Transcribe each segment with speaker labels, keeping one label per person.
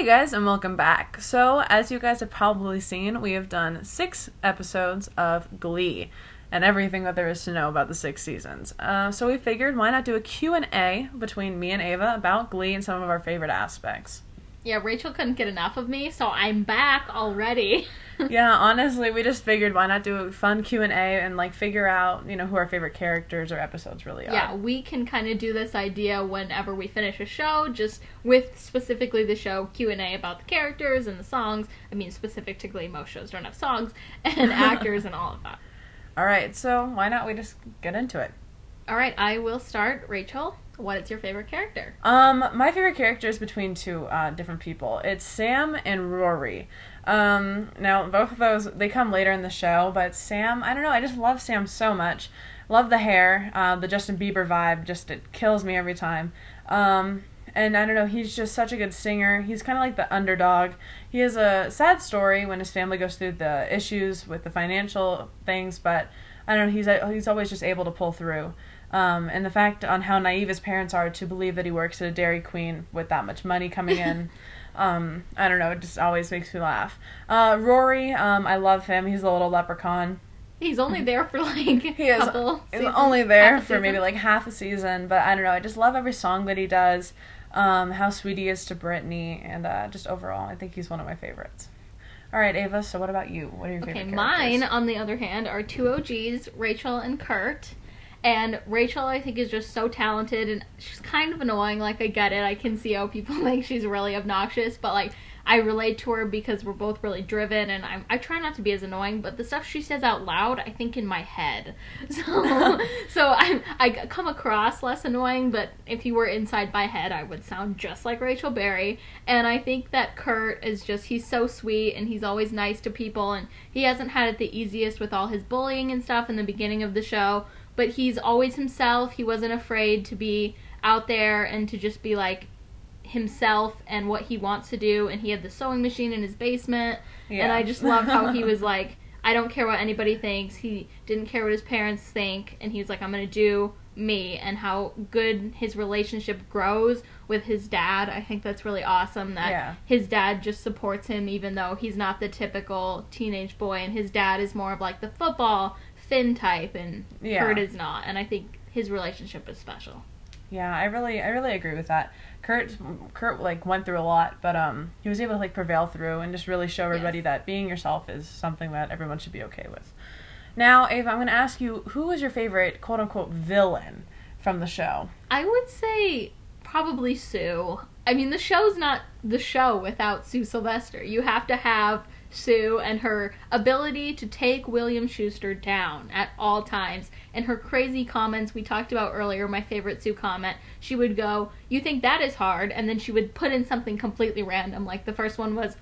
Speaker 1: Hey guys, and welcome back. So, as you guys have probably seen, we have done six episodes of Glee and everything that there is to know about the six seasons. Uh, so we figured, why not do a Q&A between me and Ava about Glee and some of our favorite aspects.
Speaker 2: Yeah, Rachel couldn't get enough of me, so I'm back already.
Speaker 1: yeah, honestly, we just figured why not do a fun Q&A and like figure out, you know, who our favorite characters or episodes really are.
Speaker 2: Yeah, we can kind of do this idea whenever we finish a show, just with specifically the show Q&A about the characters and the songs. I mean, specifically most shows don't have songs and actors and all of that.
Speaker 1: All right, so why not we just get into it?
Speaker 2: All right, I will start. Rachel, what is your favorite character?
Speaker 1: Um, my favorite character is between two uh, different people. It's Sam and Rory. Um, now both of those they come later in the show, but Sam, I don't know, I just love Sam so much. Love the hair, uh, the Justin Bieber vibe, just it kills me every time. Um, and I don't know, he's just such a good singer. He's kind of like the underdog. He has a sad story when his family goes through the issues with the financial things, but I don't know, he's he's always just able to pull through. Um, and the fact on how naive his parents are to believe that he works at a Dairy Queen with that much money coming in. um, I don't know, it just always makes me laugh. Uh, Rory, um, I love him. He's a little leprechaun.
Speaker 2: He's only there for like he
Speaker 1: is
Speaker 2: couple
Speaker 1: he's
Speaker 2: seasons,
Speaker 1: only there for maybe like half a season, but I don't know. I just love every song that he does. Um, how sweet he is to Brittany, and uh, just overall, I think he's one of my favorites. All right, Ava. So, what about you? What are your
Speaker 2: Okay,
Speaker 1: favorite
Speaker 2: Okay,
Speaker 1: mine,
Speaker 2: on the other hand, are two OGs, Rachel and Kurt. And Rachel, I think, is just so talented, and she's kind of annoying. Like, I get it. I can see how people think she's really obnoxious, but like, I relate to her because we're both really driven, and I'm, I try not to be as annoying. But the stuff she says out loud, I think in my head. So, so I'm I come across less annoying. But if you were inside my head, I would sound just like Rachel Berry. And I think that Kurt is just he's so sweet, and he's always nice to people, and he hasn't had it the easiest with all his bullying and stuff in the beginning of the show. But he's always himself. He wasn't afraid to be out there and to just be like himself and what he wants to do and he had the sewing machine in his basement and I just love how he was like I don't care what anybody thinks. He didn't care what his parents think and he was like I'm going to do me and how good his relationship grows with his dad. I think that's really awesome that
Speaker 1: Yeah.
Speaker 2: his dad just supports him even though he's not the typical teenage boy and his dad is more of like the football Finn type and
Speaker 1: Yeah.
Speaker 2: Kurt is not and I think his relationship is special.
Speaker 1: Yeah, I really, I really agree with that. Kurt, Kurt, like went through a lot, but um, he was able to like prevail through and just really show everybody
Speaker 2: Yes.
Speaker 1: that being yourself is something that everyone should be okay with. Now, Ava, I'm going to ask you, who was your favorite quote unquote villain from the show?
Speaker 2: I would say probably Sue. I mean, the show's not the show without Sue Sylvester. You have to have Sue and her ability to take William Schuester down at all times. And her crazy comments we talked about earlier, my favorite Sue comment, she would go, You think that is hard? And then she would put in something completely random. Like the first one was,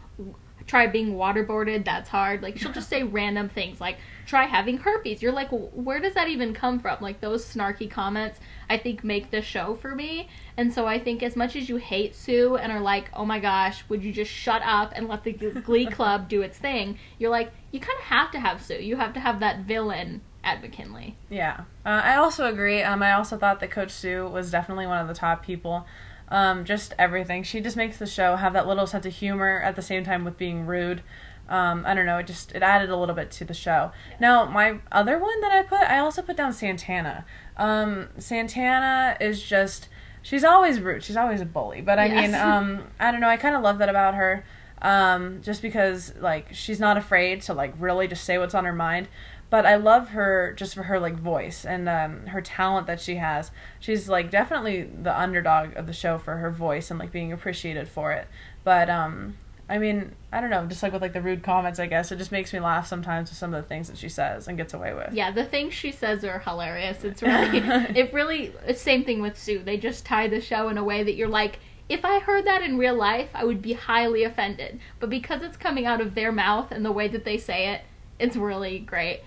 Speaker 2: Try being waterboarded, that's hard. Like she'll just say random things like, Try having herpes. You're like, Where does that even come from? Like those snarky comments, I think, make the show for me. And so I think as much as you hate Sue and are like, oh my gosh, would you just shut up and let the Glee Club do its thing? You're like, you kind of have to have Sue. You have to have that villain at McKinley.
Speaker 1: Yeah, uh, I also agree. Um, I also thought that Coach Sue was definitely one of the top people. Um, just everything. She just makes the show have that little sense of humor at the same time with being rude. Um, I don't know. It just it added a little bit to the show. Now my other one that I put, I also put down Santana. Um, Santana is just she's always rude. She's always a bully. But I
Speaker 2: Yes.
Speaker 1: mean, um, I don't know. I kind of love that about her. Um, just because like she's not afraid to like really just say what's on her mind but I love her just for her like voice and um, her talent that she has. She's like definitely the underdog of the show for her voice and like being appreciated for it. But um, I mean, I don't know, just like with like the rude comments, I guess it just makes me laugh sometimes with some of the things that she says and gets away with.
Speaker 2: Yeah, the things she says are hilarious. It's really, it really, it's same thing with Sue. They just tie the show in a way that you're like, if I heard that in real life, I would be highly offended. But because it's coming out of their mouth and the way that they say it, it's really great.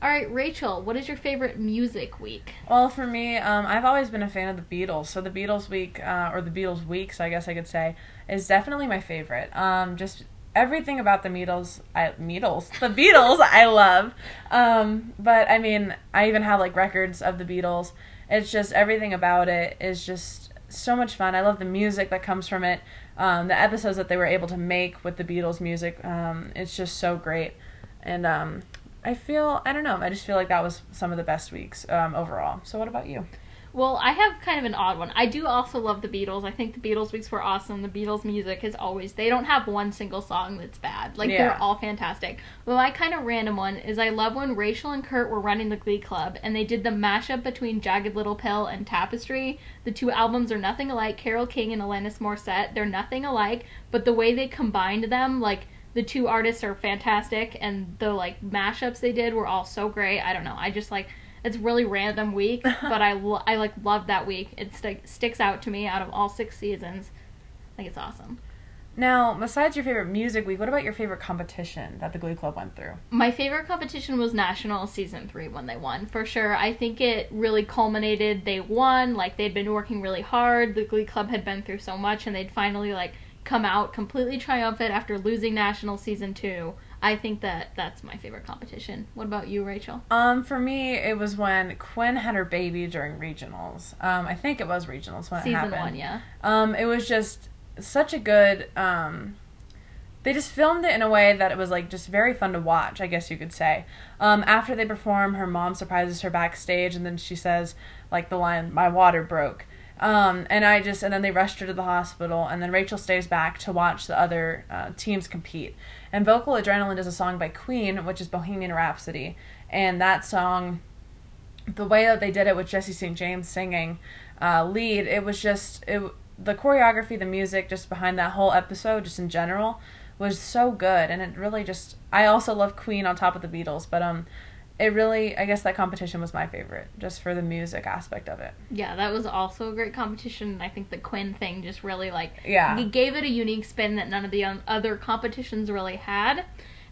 Speaker 2: All right, Rachel, what is your favorite music week?
Speaker 1: Well, for me, um, I've always been a fan of the Beatles. So the Beatles week, uh, or the Beatles weeks, I guess I could say, is definitely my favorite. Um, just everything about the Beatles, I Beatles, the Beatles, I love. Um, but I mean, I even have like records of the Beatles. It's just everything about it is just so much fun. I love the music that comes from it. Um, the episodes that they were able to make with the Beatles music, um, it's just so great. And um, I feel, I don't know, I just feel like that was some of the best weeks um, overall. So, what about you?
Speaker 2: Well, I have kind of an odd one. I do also love the Beatles. I think the Beatles weeks were awesome. The Beatles music is always they don't have one single song that's bad. Like
Speaker 1: Yeah.
Speaker 2: they're all fantastic. Well, my kind of random one is I love when Rachel and Kurt were running the Glee Club and they did the mashup between Jagged Little Pill and Tapestry. The two albums are nothing alike. Carole King and Alanis Morissette, they're nothing alike, but the way they combined them, like the two artists are fantastic and the like mashups they did were all so great. I don't know. I just like it's really random week, but I lo- I like love that week. It sti- sticks out to me out of all six seasons. Like it's awesome.
Speaker 1: Now, besides your favorite music week, what about your favorite competition that the Glee Club went through?
Speaker 2: My favorite competition was National Season 3 when they won, for sure. I think it really culminated. They won, like, they'd been working really hard. The Glee Club had been through so much, and they'd finally, like, come out completely triumphant after losing National Season 2. I think that that's my favorite competition. What about you, Rachel?
Speaker 1: Um, for me, it was when Quinn had her baby during regionals. Um, I think it was regionals when it happened.
Speaker 2: Season 1, yeah.
Speaker 1: Um, it was just such a good. Um, they just filmed it in a way that it was like just very fun to watch. I guess you could say. Um, after they perform, her mom surprises her backstage, and then she says like the line, "My water broke." Um, and I just and then they rushed her to the hospital, and then Rachel stays back to watch the other uh, teams compete. And Vocal Adrenaline is a song by Queen, which is Bohemian Rhapsody, and that song the way that they did it with Jesse St. James singing uh, lead, it was just it, the choreography, the music, just behind that whole episode, just in general, was so good, and it really just. I also love Queen on top of the Beatles, but um, it really, I guess that competition was my favorite, just for the music aspect of it.
Speaker 2: Yeah, that was also a great competition. I think the Quinn thing just really like
Speaker 1: Yeah.
Speaker 2: gave it a unique spin that none of the other competitions really had.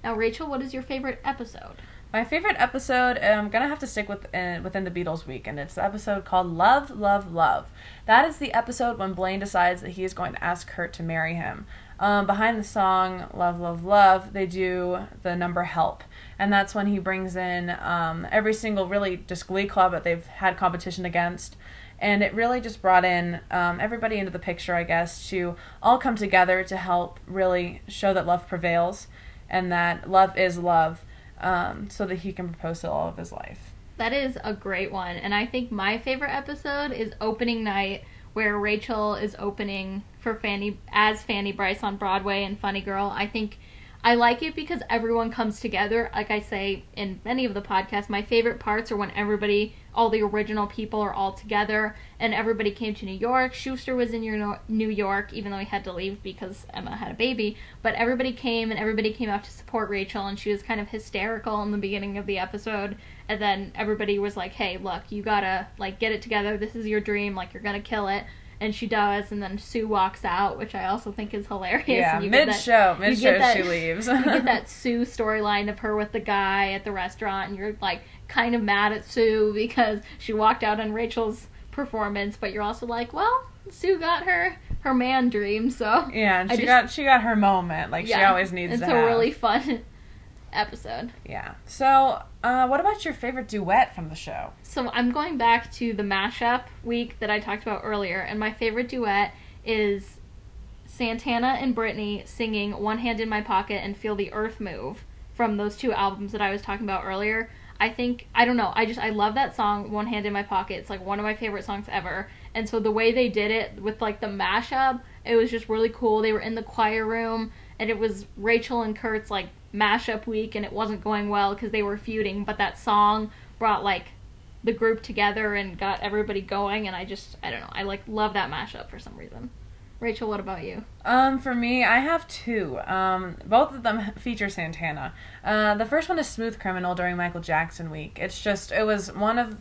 Speaker 2: Now, Rachel, what is your favorite episode?
Speaker 1: My favorite episode, I'm gonna have to stick with uh, within the Beatles week, and it's the episode called "Love, Love, Love." That is the episode when Blaine decides that he is going to ask Kurt to marry him. Um, behind the song "Love, Love, Love," they do the number "Help," and that's when he brings in um, every single really just Glee club that they've had competition against. And it really just brought in um, everybody into the picture, I guess, to all come together to help really show that love prevails and that love is love um, so that he can propose to all of his life.
Speaker 2: That is a great one. And I think my favorite episode is opening night where Rachel is opening for Fanny as Fanny Brice on Broadway and Funny Girl. I think I like it because everyone comes together. Like I say in many of the podcasts, my favorite parts are when everybody, all the original people are all together and everybody came to New York. Schuester was in New York, even though he had to leave because Emma had a baby. But everybody came and everybody came out to support Rachel, and she was kind of hysterical in the beginning of the episode. And then everybody was like, "Hey, look, you gotta like get it together. This is your dream. Like you're gonna kill it." And she does, and then Sue walks out, which I also think is hilarious.
Speaker 1: Yeah,
Speaker 2: and you get
Speaker 1: mid show, mid show she leaves.
Speaker 2: you get that Sue storyline of her with the guy at the restaurant, and you're like kind of mad at Sue because she walked out on Rachel's performance, but you're also like, well, Sue got her her man dream, so
Speaker 1: yeah, and she
Speaker 2: just-
Speaker 1: got she got her moment, like she always needs
Speaker 2: It's a
Speaker 1: have.
Speaker 2: really fun episode.
Speaker 1: yeah. So, uh, what about your favorite duet from the show?
Speaker 2: So I'm going back to the mashup week that I talked about earlier, and my favorite duet is Santana and Brittany singing "One Hand in My Pocket" and "Feel the Earth Move" from those two albums that I was talking about earlier. I think I don't know. I just I love that song "One Hand in My Pocket." It's like one of my favorite songs ever. And so the way they did it with like the mashup, it was just really cool. They were in the choir room, and it was Rachel and Kurt's like mashup week, and it wasn't going well because they were feuding. But that song brought like the group together and got everybody going and I just I don't know. I like love that mashup for some reason. Rachel, what about you?
Speaker 1: Um, for me, I have two. Um, both of them feature Santana. Uh, the first one is Smooth Criminal during Michael Jackson week. It's just, it was one of.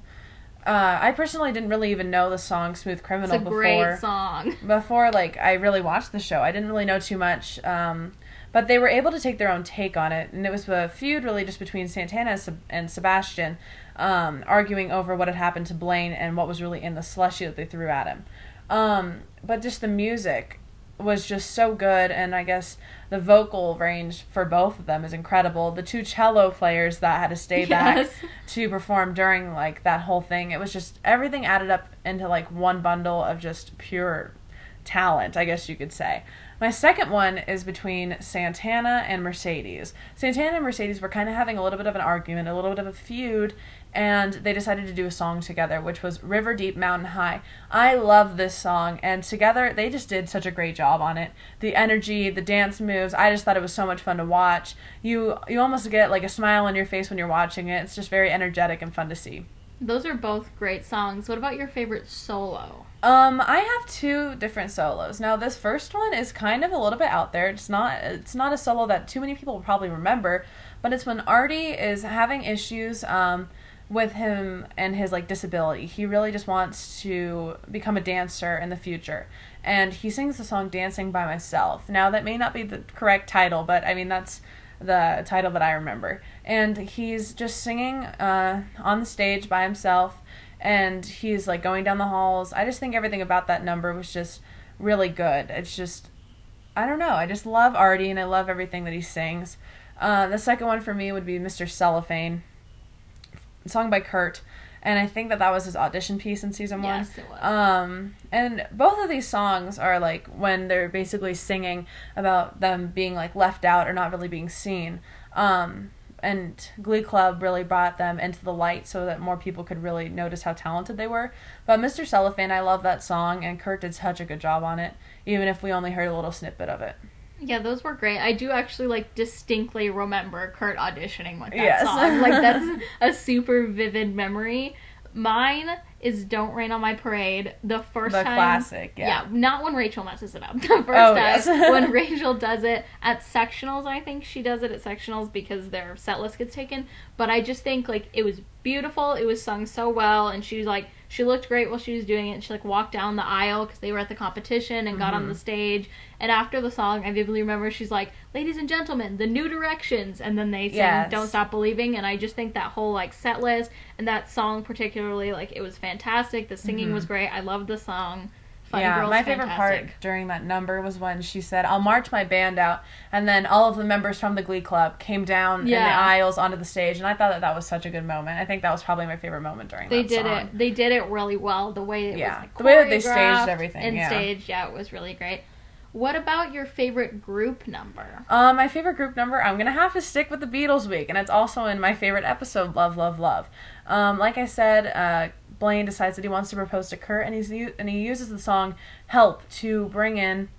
Speaker 1: Uh, I personally didn't really even know the song Smooth Criminal before.
Speaker 2: great song.
Speaker 1: before like I really watched the show. I didn't really know too much, um, but they were able to take their own take on it, and it was a feud really just between Santana and Sebastian, um, arguing over what had happened to Blaine and what was really in the slushy that they threw at him. Um, but just the music, was just so good and I guess the vocal range for both of them is incredible. The two cello players that had to stay back
Speaker 2: Yes.
Speaker 1: to perform during like that whole thing. It was just everything added up into like one bundle of just pure talent, I guess you could say. My second one is between Santana and Mercedes. Santana and Mercedes were kind of having a little bit of an argument, a little bit of a feud, and they decided to do a song together, which was River Deep Mountain High. I love this song, and together they just did such a great job on it. The energy, the dance moves, I just thought it was so much fun to watch. You you almost get like a smile on your face when you're watching it. It's just very energetic and fun to see.
Speaker 2: Those are both great songs. What about your favorite solo?
Speaker 1: Um, I have two different solos. Now, this first one is kind of a little bit out there. It's not it's not a solo that too many people will probably remember, but it's when Artie is having issues um, with him and his like disability. He really just wants to become a dancer in the future, and he sings the song "Dancing by Myself." Now, that may not be the correct title, but I mean that's the title that I remember. And he's just singing uh, on the stage by himself and he's like going down the halls. I just think everything about that number was just really good. It's just, I don't know. I just love Artie and I love everything that he sings. Uh, the second one for me would be Mr. Cellophane, song by Kurt. And I think that that was his audition piece in season one.
Speaker 2: Yes, it was.
Speaker 1: Um, and both of these songs are like when they're basically singing about them being like left out or not really being seen. Um, and Glee Club really brought them into the light so that more people could really notice how talented they were. But Mr. Cellophane, I love that song, and Kurt did such a good job on it, even if we only heard a little snippet of it.
Speaker 2: Yeah, those were great. I do actually like distinctly remember Kurt auditioning with that
Speaker 1: Yes.
Speaker 2: song. Like that's a super vivid memory. Mine is "Don't Rain on My Parade." The first
Speaker 1: The
Speaker 2: time,
Speaker 1: classic, yeah.
Speaker 2: not when Rachel messes it up. The first
Speaker 1: Oh,
Speaker 2: time
Speaker 1: yes.
Speaker 2: when Rachel does it at sectionals, I think she does it at sectionals because their set list gets taken. But I just think like it was beautiful. It was sung so well, and she was like she looked great while she was doing it. She like walked down the aisle because they were at the competition and got
Speaker 1: Mm-hmm.
Speaker 2: on the stage. And after the song, I vividly remember she's like, "Ladies and gentlemen, the New Directions," and then they sang
Speaker 1: Yes.
Speaker 2: "Don't Stop Believing." And I just think that whole like set list and that song particularly, like it was fantastic. The singing was great. I loved the song. Fun
Speaker 1: yeah,
Speaker 2: Girl's
Speaker 1: my favorite
Speaker 2: fantastic.
Speaker 1: part during that number was when she said, "I'll march my band out," and then all of the members from the Glee Club came down in the aisles onto the stage, and I thought that that was such a good moment. I think that was probably my favorite moment during
Speaker 2: They
Speaker 1: that
Speaker 2: did
Speaker 1: song.
Speaker 2: it. They did it really well. The way it
Speaker 1: Yeah.
Speaker 2: was like,
Speaker 1: The way that they staged everything,
Speaker 2: and
Speaker 1: yeah.
Speaker 2: staged, yeah, it was really great. What about your favorite group number?
Speaker 1: Um, my favorite group number, I'm gonna have to stick with the Beatles week, and it's also in my favorite episode, Love, Love, Love. Um, like I said, uh, Blaine decides that he wants to propose to Kurt, and he's and he uses the song "Help" to bring in.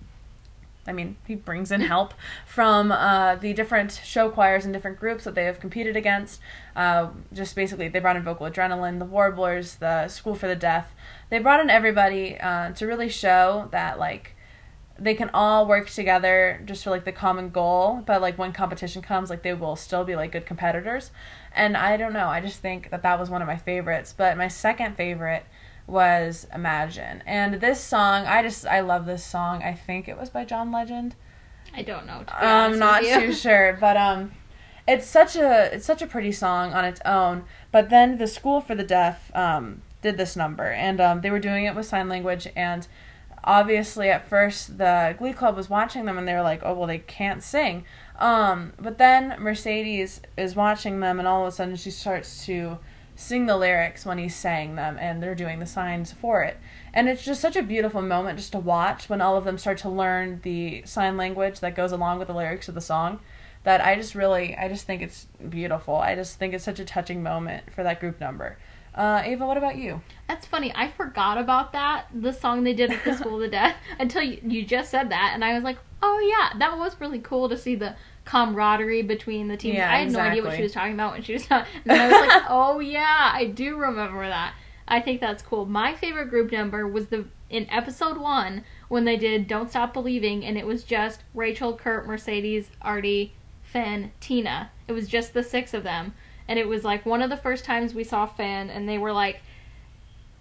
Speaker 1: I mean, he brings in help from uh, the different show choirs and different groups that they have competed against. Uh, just basically, they brought in Vocal Adrenaline, the Warblers, the School for the Deaf. They brought in everybody uh, to really show that, like, they can all work together just for like the common goal but like when competition comes like they will still be like good competitors and i don't know i just think that that was one of my favorites but my second favorite was imagine. And this song i just i love this song. I think it was by john legend.
Speaker 2: I don't know.
Speaker 1: I'm not too sure but um it's such a it's such a pretty song on its own. But then the school for the deaf um did this number and um they were doing it with sign language and obviously at first the glee club was watching them and they were like oh well they can't sing um but then mercedes is watching them and all of a sudden she starts to sing the lyrics when he's saying them and they're doing the signs for it. And it's just such a beautiful moment just to watch when all of them start to learn the sign language that goes along with the lyrics of the song that i just really i just think it's beautiful. I just think it's such a touching moment for that group number uh, ava what about you
Speaker 2: That's funny. I forgot about that. The song they did at the School of the Deaf until you, you just said that, and I was like, oh yeah, that was really cool to see the camaraderie between the teams.
Speaker 1: Yeah,
Speaker 2: I had no idea what she was talking about when she was talking. And then I was like, oh yeah, I do remember that. I think that's cool. My favorite group number was the in episode one when they did "Don't Stop Believing," and it was just Rachel, Kurt, Mercedes, Artie, Finn, Tina. It was just the six of them, and it was like one of the first times we saw Finn, and they were like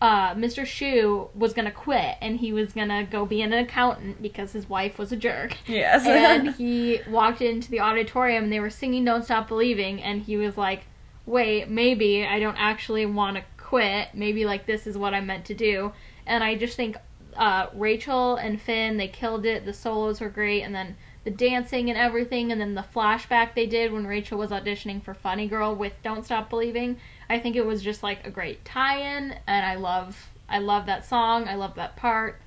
Speaker 2: uh, Mr. Schue was gonna quit and he was gonna go be an accountant because his wife was a jerk.
Speaker 1: yes
Speaker 2: and he walked into the auditorium and they were singing Don't Stop Believing and he was like, Wait, maybe I don't actually want to quit. Maybe like this is what I'm meant to do. And I just think uh, Rachel and Finn, they killed it. The solos were great, and then the dancing and everything, and then the flashback they did when Rachel was auditioning for Funny Girl with Don't Stop Believing. I think it was just like a great tie-in, and I love I love that song. I love that part.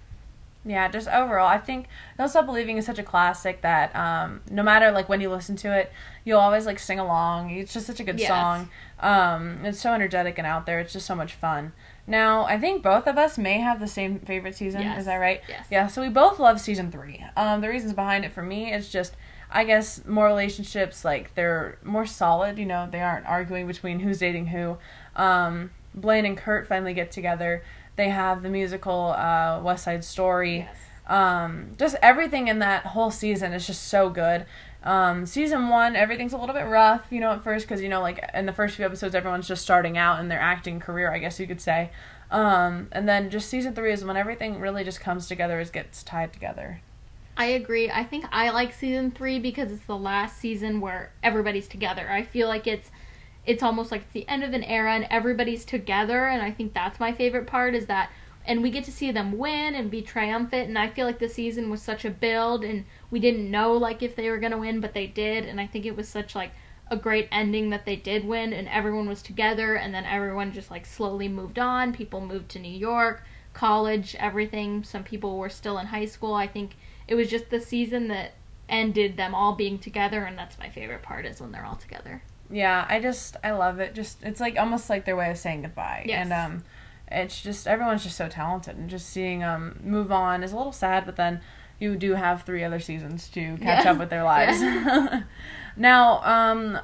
Speaker 1: Yeah, just overall, I think Don't Stop Believing is such a classic that um, no matter like when you listen to it, you'll always like sing along. It's just such a good
Speaker 2: Yes.
Speaker 1: song. Um, it's so energetic and out there. It's just so much fun. Now, I think both of us may have the same favorite season.
Speaker 2: Yes.
Speaker 1: Is that right?
Speaker 2: Yes.
Speaker 1: Yeah. So we both love season three. Um, the reasons behind it for me is just. I guess more relationships like they're more solid, you know, they aren't arguing between who's dating who. Um, Blaine and Kurt finally get together. They have the musical uh, West Side Story
Speaker 2: Yes.
Speaker 1: um, just everything in that whole season is just so good. Um, season one, everything's a little bit rough, you know, at first because you know, like in the first few episodes, everyone's just starting out in their acting career, I guess you could say. Um, and then just season three is when everything really just comes together, is gets tied together.
Speaker 2: I agree. I think I like season three because it's the last season where everybody's together. I feel like it's it's almost like it's the end of an era and everybody's together and I think that's my favorite part is that and we get to see them win and be triumphant and I feel like the season was such a build and we didn't know like if they were gonna win but they did and I think it was such like a great ending that they did win and everyone was together and then everyone just like slowly moved on. People moved to New York, college, everything. Some people were still in high school. I think it was just the season that ended them all being together and that's my favorite part is when they're all together.
Speaker 1: Yeah, I just I love it. Just it's like almost like their way of saying goodbye.
Speaker 2: Yes.
Speaker 1: And um it's just everyone's just so talented and just seeing um move on is a little sad, but then you do have three other seasons to catch up with their lives. now, um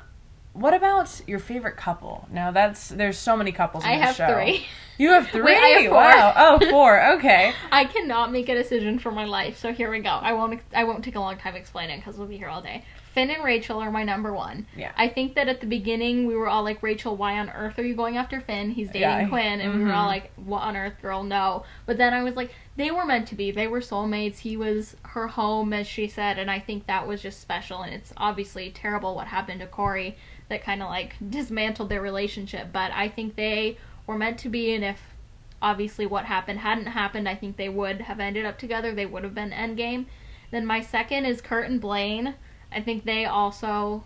Speaker 1: what about your favorite couple? Now that's there's so many couples in
Speaker 2: I
Speaker 1: this
Speaker 2: have
Speaker 1: show.
Speaker 2: three.
Speaker 1: You have three?
Speaker 2: Wait, I have four.
Speaker 1: Wow. Oh, four. Okay.
Speaker 2: I cannot make a decision for my life, so here we go. I won't I won't take a long time explaining because we'll be here all day. Finn and Rachel are my number one.
Speaker 1: Yeah.
Speaker 2: I think that at the beginning we were all like, Rachel, why on earth are you going after Finn? He's dating
Speaker 1: Yeah.
Speaker 2: Quinn, and we were all
Speaker 1: Mhm.
Speaker 2: like, what on earth, girl? No. But then I was like, they were meant to be. They were soulmates. He was her home, as she said, and I think that was just special. And it's obviously terrible what happened to Cory that kind of like dismantled their relationship. But I think they were meant to be, and if obviously what happened hadn't happened, I think they would have ended up together. They would have been endgame. Then my second is Kurt and Blaine. I think they also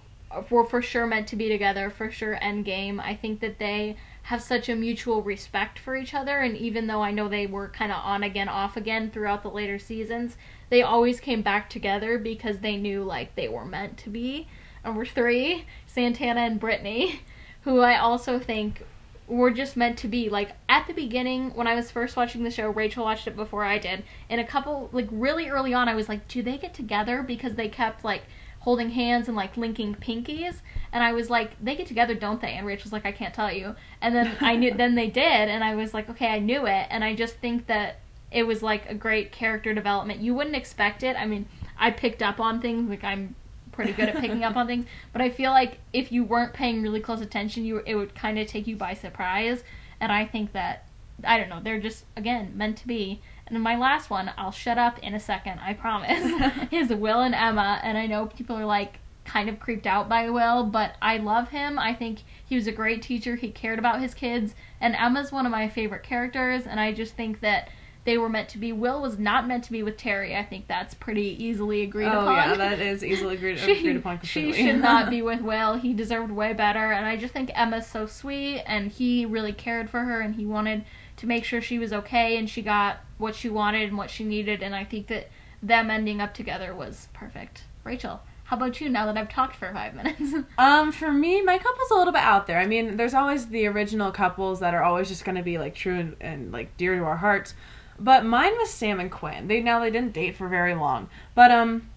Speaker 2: were for sure meant to be together, for sure endgame. I think that they have such a mutual respect for each other, and even though I know they were kind of on again, off again throughout the later seasons, they always came back together because they knew like they were meant to be. Number three, Santana and Brittany, who I also think were just meant to be. Like at the beginning, when I was first watching the show, Rachel watched it before I did, and a couple like really early on, I was like, do they get together? Because they kept like holding hands and like linking pinkies, and I was like, they get together, don't they? And Rachel's like, I can't tell you. And then I knew, then they did, and I was like, okay, I knew it, and I just think that it was like a great character development. You wouldn't expect it. I mean, I picked up on things like I'm pretty good at picking up on things, but I feel like if you weren't paying really close attention, you it would kind of take you by surprise. And I think that I don't know, they're just again meant to be. And my last one, I'll shut up in a second, I promise, is Will and Emma. And I know people are like kind of creeped out by Will, but I love him. I think he was a great teacher. He cared about his kids, and Emma's one of my favorite characters. And I just think that they were meant to be. Will was not meant to be with Terri. I think that's pretty easily agreed
Speaker 1: oh
Speaker 2: upon.
Speaker 1: yeah, that is easily agreed,
Speaker 2: she,
Speaker 1: agreed upon
Speaker 2: she should not be with Will. He deserved way better. And I just think Emma's so sweet, and he really cared for her, and he wanted to make sure she was okay, and she got what she wanted and what she needed. And I think that them ending up together was perfect. Rachel, how about you? Now that I've talked for five minutes.
Speaker 1: Um, for me, my couple's a little bit out there. I mean, there's always the original couples that are always just going to be like true and, and like dear to our hearts. But mine was Sam and Quinn. They now they didn't date for very long, but um,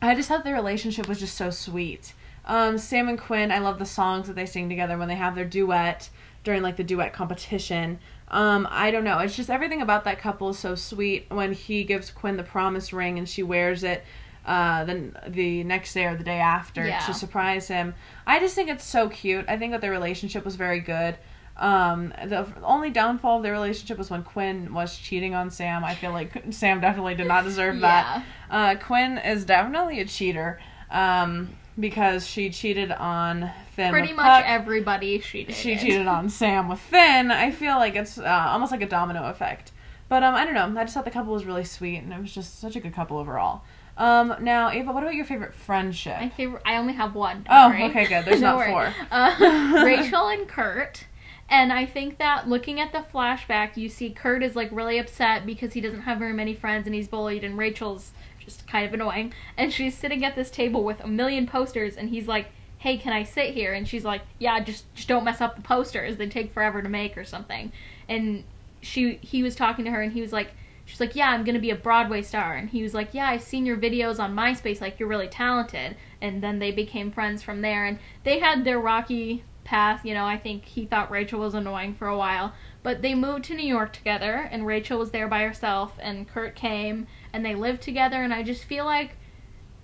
Speaker 1: I just thought their relationship was just so sweet. Um, Sam and Quinn, I love the songs that they sing together when they have their duet during like the duet competition. Um, I don't know. It's just everything about that couple is so sweet. When he gives Quinn the promise ring and she wears it, uh, then the next day or the day after
Speaker 2: Yeah.
Speaker 1: to surprise him. I just think it's so cute. I think that their relationship was very good. Um, the only downfall of their relationship was when Quinn was cheating on Sam. I feel like Sam definitely did not deserve that. Uh, Quinn is definitely a cheater. Um, because she cheated on Finn.
Speaker 2: Pretty much
Speaker 1: Puck.
Speaker 2: everybody she did.
Speaker 1: She cheated on Sam with Finn. I feel like it's uh, almost like a domino effect. But um, I don't know. I just thought the couple was really sweet, and it was just such a good couple overall. Um, now Ava, what about your favorite friendship?
Speaker 2: My favorite. I only have one.
Speaker 1: Oh,
Speaker 2: worry.
Speaker 1: okay, good. There's not
Speaker 2: worry.
Speaker 1: four.
Speaker 2: Uh, Rachel and Kurt. And I think that looking at the flashback, you see Kurt is like really upset because he doesn't have very many friends and he's bullied, and Rachel's just kind of annoying. And she's sitting at this table with a million posters, and he's like, "Hey, can I sit here?" And she's like, "Yeah, just just don't mess up the posters. They take forever to make or something." And she he was talking to her, and he was like. She's like, yeah, I'm gonna be a Broadway star, and he was like, yeah, I've seen your videos on MySpace, like you're really talented. And then they became friends from there, and they had their rocky path. You know, I think he thought Rachel was annoying for a while, but they moved to New York together, and Rachel was there by herself, and Kurt came, and they lived together. And I just feel like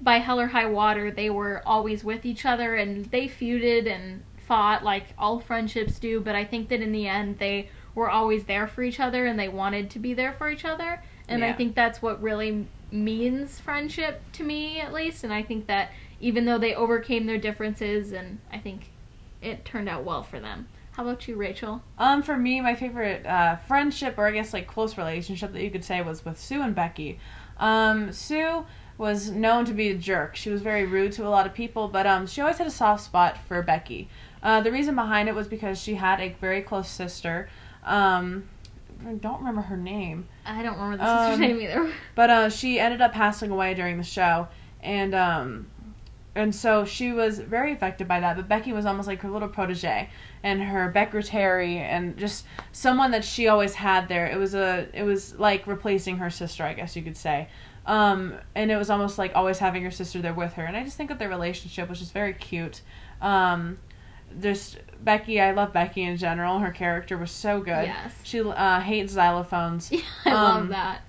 Speaker 2: by hell or high water, they were always with each other, and they feuded and fought like all friendships do. But I think that in the end, they were always there for each other, and they wanted to be there for each other. And I think that's what really means friendship to me, at least. And I think that even though they overcame their differences, and I think it turned out well for them. How about you, Rachel?
Speaker 1: Um, for me, my favorite uh, friendship, or I guess like close relationship that you could say, was with Sue and Becky. Um, Sue was known to be a jerk. She was very rude to a lot of people, but um, she always had a soft spot for Becky. Uh, the reason behind it was because she had a very close sister. Um, I don't remember her name.
Speaker 2: I don't remember the sister's
Speaker 1: Um,
Speaker 2: name either.
Speaker 1: But uh, she ended up passing away during the show, and um, and so she was very affected by that. But Becky was almost like her little protege, and her secretary, and just someone that she always had there. It was a, it was like replacing her sister, I guess you could say. Um, and it was almost like always having her sister there with her. And I just think that their relationship was just very cute. Um, just Becky, I love Becky in general. Her character was so good.
Speaker 2: Yes.
Speaker 1: She uh, hates xylophones.
Speaker 2: I love
Speaker 1: Um,
Speaker 2: that.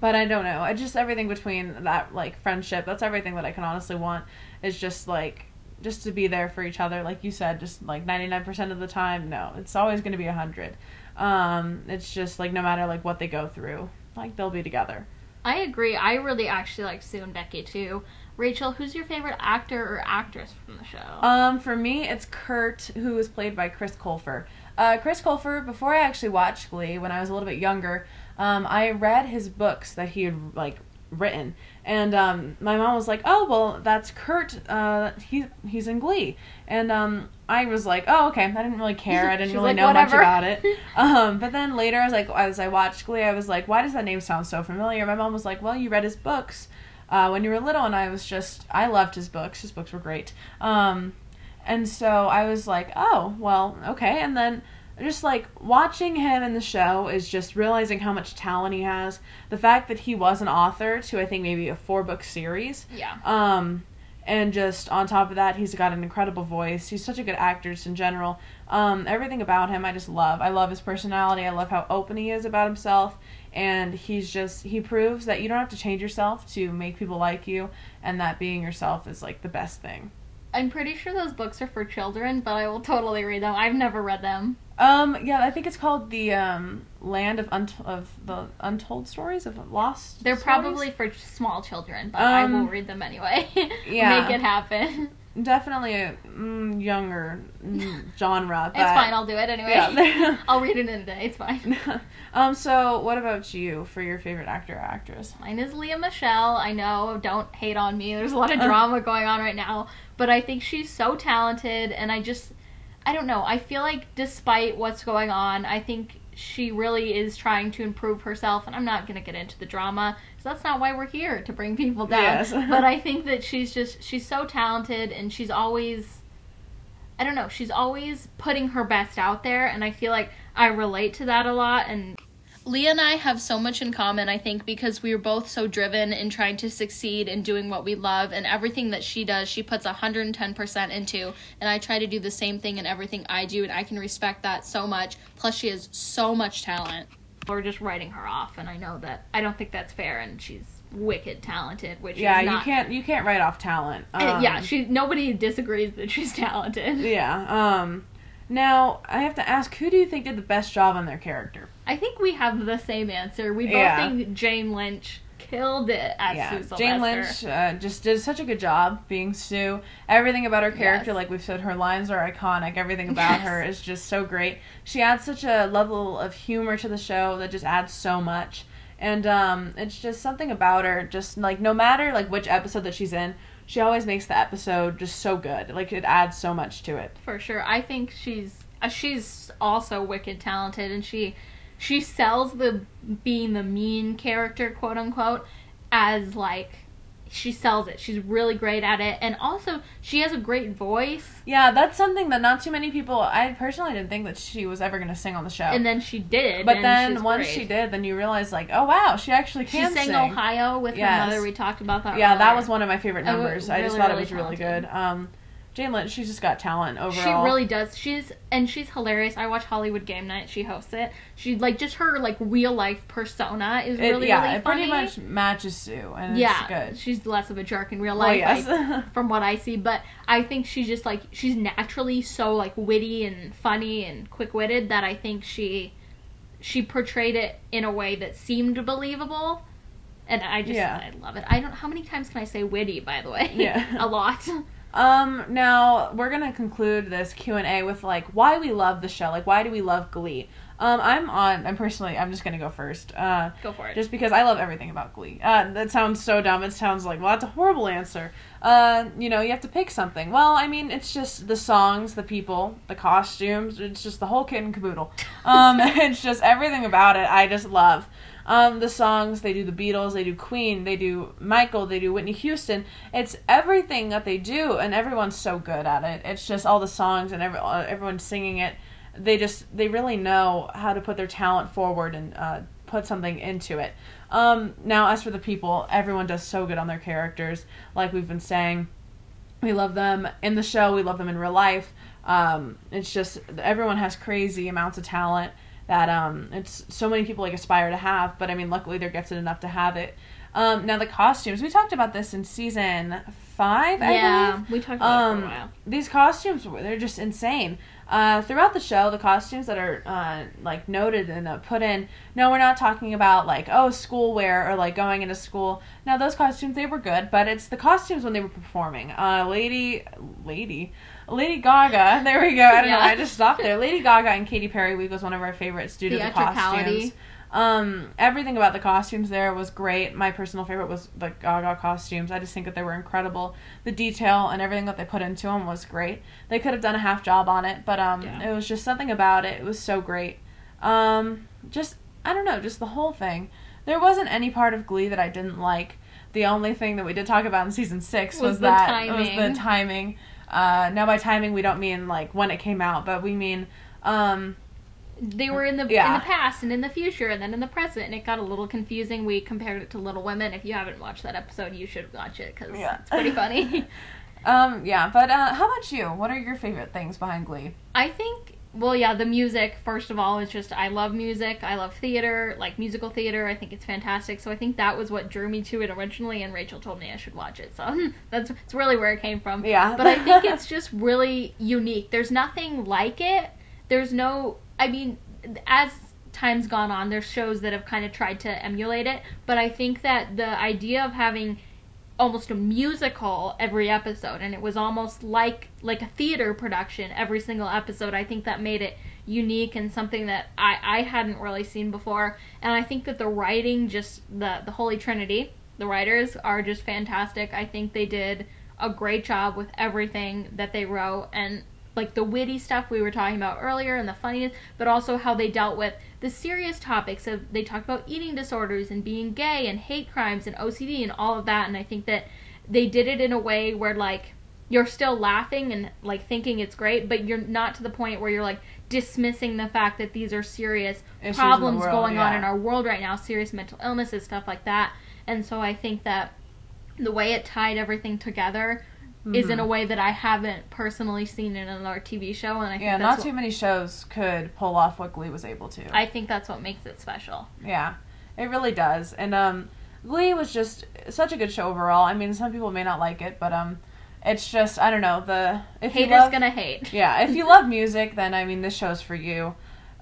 Speaker 1: But I don't know. I just everything between that like friendship. That's everything that I can honestly want. Is just like just to be there for each other. Like you said, just like ninety nine percent of the time. No, it's always going to be a hundred. Um, it's just like no matter like what they go through, like they'll be together.
Speaker 2: I agree. I really actually like Sue and Becky too. Rachel, who's your favorite actor or actress from the show?
Speaker 1: Um, for me, it's Kurt, who is played by Chris Colfer. Uh, Chris Colfer. Before I actually watched Glee, when I was a little bit younger, um, I read his books that he had like written, and um, my mom was like, "Oh, well, that's Kurt. Uh, he he's in Glee," and um, I was like, "Oh, okay." I didn't really care. I didn't really
Speaker 2: like,
Speaker 1: know much about it. Um, but then later, as like as I watched Glee, I was like, "Why does that name sound so familiar?" My mom was like, "Well, you read his books." Uh, when you were little, and I was just, I loved his books. His books were great. Um, and so I was like, oh, well, okay. And then just like watching him in the show is just realizing how much talent he has. The fact that he was an author to, I think, maybe a four book series.
Speaker 2: yeah.
Speaker 1: Um, and just on top of that, he's got an incredible voice. He's such a good actor just in general. Um, everything about him, I just love. I love his personality. I love how open he is about himself. And he's just, he proves that you don't have to change yourself to make people like you, and that being yourself is like the best thing.
Speaker 2: I'm pretty sure those books are for children, but I will totally read them. I've never read them.
Speaker 1: Um, yeah, I think it's called the um, Land of Unt- of the Untold Stories of Lost.
Speaker 2: They're
Speaker 1: Stories?
Speaker 2: probably for small children, but I
Speaker 1: Um,
Speaker 2: will read them anyway.
Speaker 1: yeah.
Speaker 2: Make it happen.
Speaker 1: definitely a mm, younger mm, genre.
Speaker 2: It's fine, I'll do it anyway.
Speaker 1: Yeah.
Speaker 2: I'll read it in a day, it's fine.
Speaker 1: um. So, what about you for your favorite actor or actress?
Speaker 2: Mine is Lea Michele. I know, don't hate on me. There's a lot of drama going on right now, but I think she's so talented, and I just, I don't know. I feel like despite what's going on, I think she really is trying to improve herself, and I'm not gonna get into the drama, so that's not why we're here to bring people down.
Speaker 1: Yes.
Speaker 2: but I think that she's just, she's so talented, and she's always. I don't know, she's always putting her best out there, and I feel like I relate to that a lot, and Lea and I have so much in common, I think, because we are both so driven in trying to succeed in doing what we love, and everything that she does, she puts 110% into. And I try to do the same thing in everything I do, and I can respect that so much. Plus, she has so much talent. We're just writing her off, and I know that I don't think that's fair, and she's wicked talented, which
Speaker 1: Yeah,
Speaker 2: is
Speaker 1: you can't you can't write off talent.
Speaker 2: Uh,
Speaker 1: Um,
Speaker 2: yeah, she nobody disagrees that she's talented.
Speaker 1: Yeah. Um. Now I have to ask, who do you think did the best job on their character?
Speaker 2: I think we have the same answer. We both
Speaker 1: Yeah.
Speaker 2: think Jane Lynch killed it as
Speaker 1: yeah,
Speaker 2: Sue
Speaker 1: Jane Lynch uh, just did such a good job being Sue. Everything about her character,
Speaker 2: Yes.
Speaker 1: like we've said, her lines are iconic. Everything about
Speaker 2: Yes.
Speaker 1: her is just so great. She adds such a level of humor to the show that just adds so much. And um, it's just something about her. Just like no matter like which episode that she's in, she always makes the episode just so good. Like it adds so much to it.
Speaker 2: for sure. I think she's uh, she's also wicked talented, and she she sells the being the mean character, quote unquote, as like she sells it. She's really great at it, and also she has a great voice.
Speaker 1: Yeah, that's something that not too many people. I personally didn't think that she was ever going to sing on the show.
Speaker 2: And then she did.
Speaker 1: but then once
Speaker 2: great.
Speaker 1: she did, then you realize like, oh wow, she actually
Speaker 2: she
Speaker 1: can
Speaker 2: sang
Speaker 1: sing.
Speaker 2: Ohio with
Speaker 1: Yes.
Speaker 2: her mother. We talked about that.
Speaker 1: Yeah, that was one of my favorite
Speaker 2: Oh, it
Speaker 1: numbers. I just
Speaker 2: really,
Speaker 1: thought it
Speaker 2: really
Speaker 1: was really good. Um, Jane Lynch, she's just got talent overall.
Speaker 2: She really does. She's and she's hilarious. I watch Hollywood Game Night. She hosts it. She like just her like real life persona is
Speaker 1: It,
Speaker 2: really
Speaker 1: yeah,
Speaker 2: really
Speaker 1: it
Speaker 2: funny.
Speaker 1: pretty much matches Sue, and
Speaker 2: yeah,
Speaker 1: it's good.
Speaker 2: she's less of a jerk in real
Speaker 1: Well,
Speaker 2: life.
Speaker 1: yes.
Speaker 2: I- from what I see, but I think she's just like she's naturally so like witty and funny and quick witted that I think she she portrayed it in a way that seemed believable. And I just
Speaker 1: Yeah.
Speaker 2: I love it. I don't how many times can I say witty by the way?
Speaker 1: Yeah.
Speaker 2: a lot.
Speaker 1: Um, now we're gonna conclude this Q and A with like why we love the show. Like, why do we love Glee? Um, I'm on. I'm personally. I'm just gonna go first. Uh,
Speaker 2: Go for it.
Speaker 1: just because I love everything about Glee. Uh, that sounds so dumb. It sounds like well, that's a horrible answer. Uh, you know, you have to pick something. Well, I mean, it's just the songs, the people, the costumes. It's just the whole kit and caboodle. Um, it's just everything about it. I just love. Um, the songs they do the Beatles, they do Queen, they do Michael, they do Whitney Houston. It's everything that they do, and everyone's so good at it. It's just all the songs and every, uh, everyone singing it. They just they really know how to put their talent forward and uh, put something into it. Um, now, as for the people, everyone does so good on their characters. Like we've been saying, we love them in the show. We love them in real life. Um, it's just everyone has crazy amounts of talent that um, it's so many people like aspire to have. But I mean, luckily they're gifted enough to have it. Um, now the costumes. We talked about this in season five. I
Speaker 2: yeah,
Speaker 1: believe.
Speaker 2: we talked about it
Speaker 1: Um,
Speaker 2: for a while.
Speaker 1: these costumes they're just insane uh, throughout the show the costumes that are uh, like noted and uh, put in no we're not talking about like oh school wear or like going into school now those costumes they were good but it's the costumes when they were performing uh, lady lady lady gaga there we go i don't know i just stopped there lady gaga and Katy perry week was one of our favorites due to the costumes um, everything about the costumes there was great. My personal favorite was the Gaga costumes. I just think that they were incredible. The detail and everything that they put into them was great. They could have done a half job on it, but um,
Speaker 2: Yeah.
Speaker 1: it was just something about it. It was so great. Um, just I don't know, just the whole thing. There wasn't any part of Glee that I didn't like. The only thing that we did talk about in season six was,
Speaker 2: Was the
Speaker 1: that was the timing. Uh, now by timing we don't mean like when it came out, but we mean um,
Speaker 2: They were in the in the past and in the future and then in the present, and it got a little confusing. We compared it to Little Women. If you haven't watched that episode, you should watch it because
Speaker 1: Yeah.
Speaker 2: it's pretty funny.
Speaker 1: um, yeah. But uh, how about you? What are your favorite things behind Glee?
Speaker 2: I think. Well, yeah, the music. First of all, is just I love music. I love theater, like musical theater. I think it's fantastic. So I think that was what drew me to it originally. And Rachel told me I should watch it. So that's it's really where it came from.
Speaker 1: Yeah.
Speaker 2: But I think it's just really unique. There's nothing like it. There's no. I mean, as time's gone on, there's shows that have kind of tried to emulate it. But I think that the idea of having almost a musical every episode and it was almost like like a theater production every single episode. I think that made it unique and something that i i hadn't really seen before. And i think that the writing just the the holy trinity the writers are just fantastic. I think they did a great job with everything that they wrote and like the witty stuff we were talking about earlier and the funniness, but also how they dealt with the serious topics of they talked about eating disorders and being gay and hate crimes and OCD and all of that. And I think that they did it in a way where like you're still laughing and like thinking it's great, but you're not to the point where you're like dismissing the fact that these are serious
Speaker 1: Issues
Speaker 2: problems
Speaker 1: world,
Speaker 2: going on in our world right now, serious mental illnesses, stuff like that. And so I think that the way it tied everything together is in a way that I haven't personally seen in another TV show, and I think
Speaker 1: Yeah, not too many shows could pull off what Glee was able to.
Speaker 2: I think that's what makes it special.
Speaker 1: yeah, it really does. And um, Glee was just such a good show overall. I mean, some people may not like it, but um, it's just I don't know the if you
Speaker 2: Haters
Speaker 1: love
Speaker 2: gonna hate.
Speaker 1: yeah if you love music, then I mean this show's for you.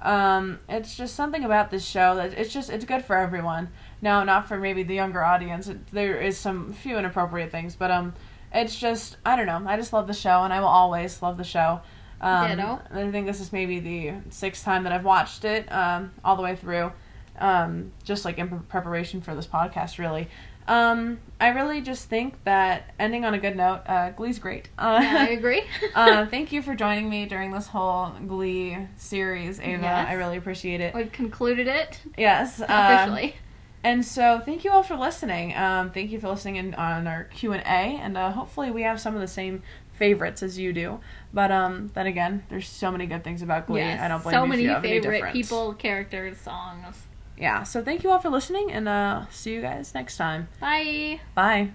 Speaker 1: Um, it's just something about this show that it's just it's good for everyone. Now, not for maybe the younger audience. It, there is some few inappropriate things, but um, it's just I don't know. I just love the show, and I will always love the show. Um,
Speaker 2: Ditto.
Speaker 1: I think this is maybe the sixth time that I've watched it um, all the way through, um, just like in preparation for this podcast. Really, um, I really just think that ending on a good note, uh, Glee's great. Uh,
Speaker 2: Yeah, I agree.
Speaker 1: uh, thank you for joining me during this whole Glee series, Ava.
Speaker 2: Yes.
Speaker 1: I really appreciate it.
Speaker 2: We've concluded it
Speaker 1: Yes, um,
Speaker 2: officially.
Speaker 1: And so, thank you all for listening. Um, thank you for listening in on our Q and A, and uh, hopefully, we have some of the same favorites as you do. But um, then again, there's so many good things about Glee.
Speaker 2: yes.
Speaker 1: I don't blame
Speaker 2: so
Speaker 1: you
Speaker 2: many
Speaker 1: you have any
Speaker 2: favorite people, characters, songs.
Speaker 1: Yeah. So, thank you all for listening, and uh, see you guys next time.
Speaker 2: Bye.
Speaker 1: Bye.